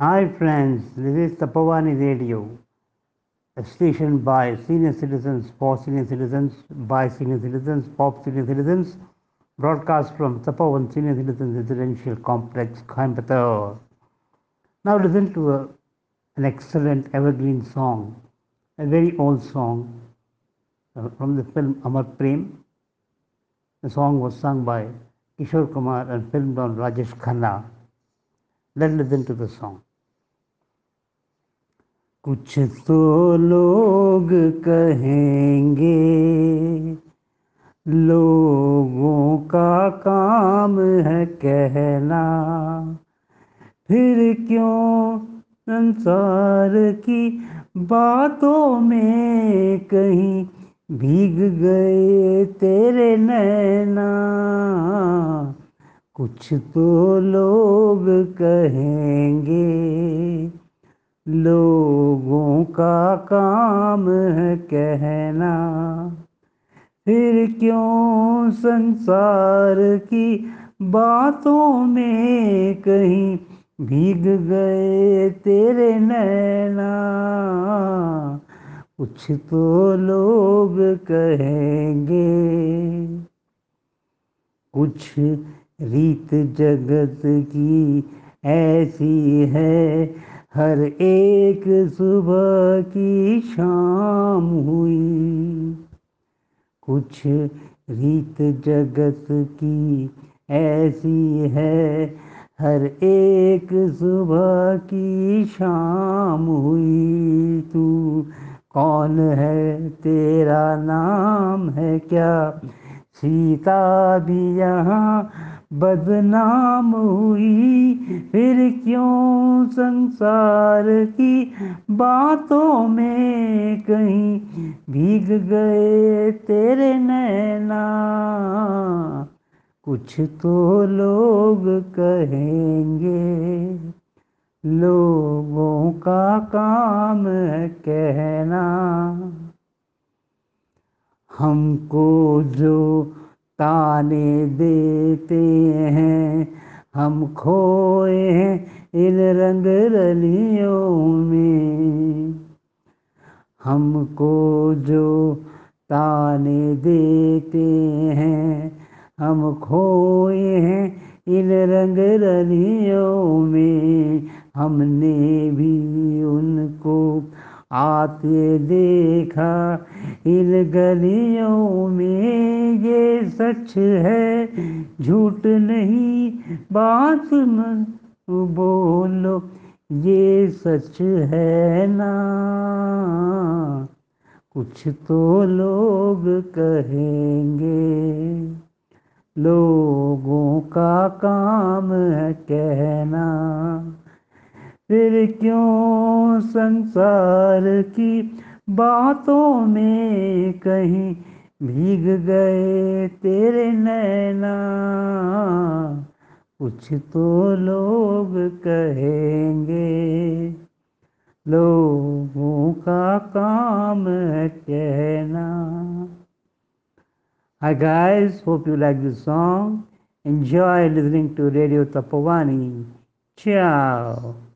Hi friends, this is Tapavani Radio, a station by senior citizens, for senior citizens, by senior citizens, for senior citizens, broadcast from Tapavan Senior Citizens Residential Complex, Coimbatore. Now listen to a, an excellent evergreen song, a very old song uh, from the film Amar Prem. The song was sung by Kishore Kumar and filmed on Rajesh Khanna. Let's listen to the song. کچھ تو لوگ کہیں گے۔ لوگوں کا کام ہے کہنا۔ پھر کیوں انسار کی باتوں میں کہیں بھیگ گئے تیرے نینا؟ کچھ تو لوگ کہیں گے۔ لوگوں کا کام ہے کہنا۔ پھر کیوں سنسار کی باتوں میں کہیں بھیگ گئے تیرے نینا؟ کچھ تو لوگ کہیں گے۔ کچھ ریت جگت کی ایسی ہے ہر ایک صبح کی شام ہوئی۔ کچھ ریت جگت کی ایسی ہے، ہر ایک صبح کی شام ہوئی۔ تو کون ہے تیرا نام ہے کیا؟ سیتا بھی یہاں بدنام ہوئی، پھر کیوں سنسار کی باتوں میں کہیں بھیگ گئے تیرے نینا؟ کچھ تو لوگ کہیں گے، لوگوں کا کام ہے کہنا۔ ہم کو جو تانے دیتے ہیں۔ ہم کھوئے ہیں ان رنگ رلیوں میں۔ ہم کو جو تانے دیتے ہیں، ہم کھوئے ہیں ان رنگ رلیوں میں۔ ہم نے بھی ان کو آتے دیکھا، ان گلیوں میں یہ سچ ہے۔ جھوٹ نہیں، بات من بولو، یہ سچ ہے نا۔ کچھ تو لوگ کہیں گے، لوگوں کا کام پھر کیوں سنسار کی باتوں میں کہیں بھیگ گئے تیرے نینا کچھ تو لوگ کہیں گے لوگوں کا کام ہے کہنا Hi guys, hope you like this song. Enjoy listening to Radio Tapawani. Ciao.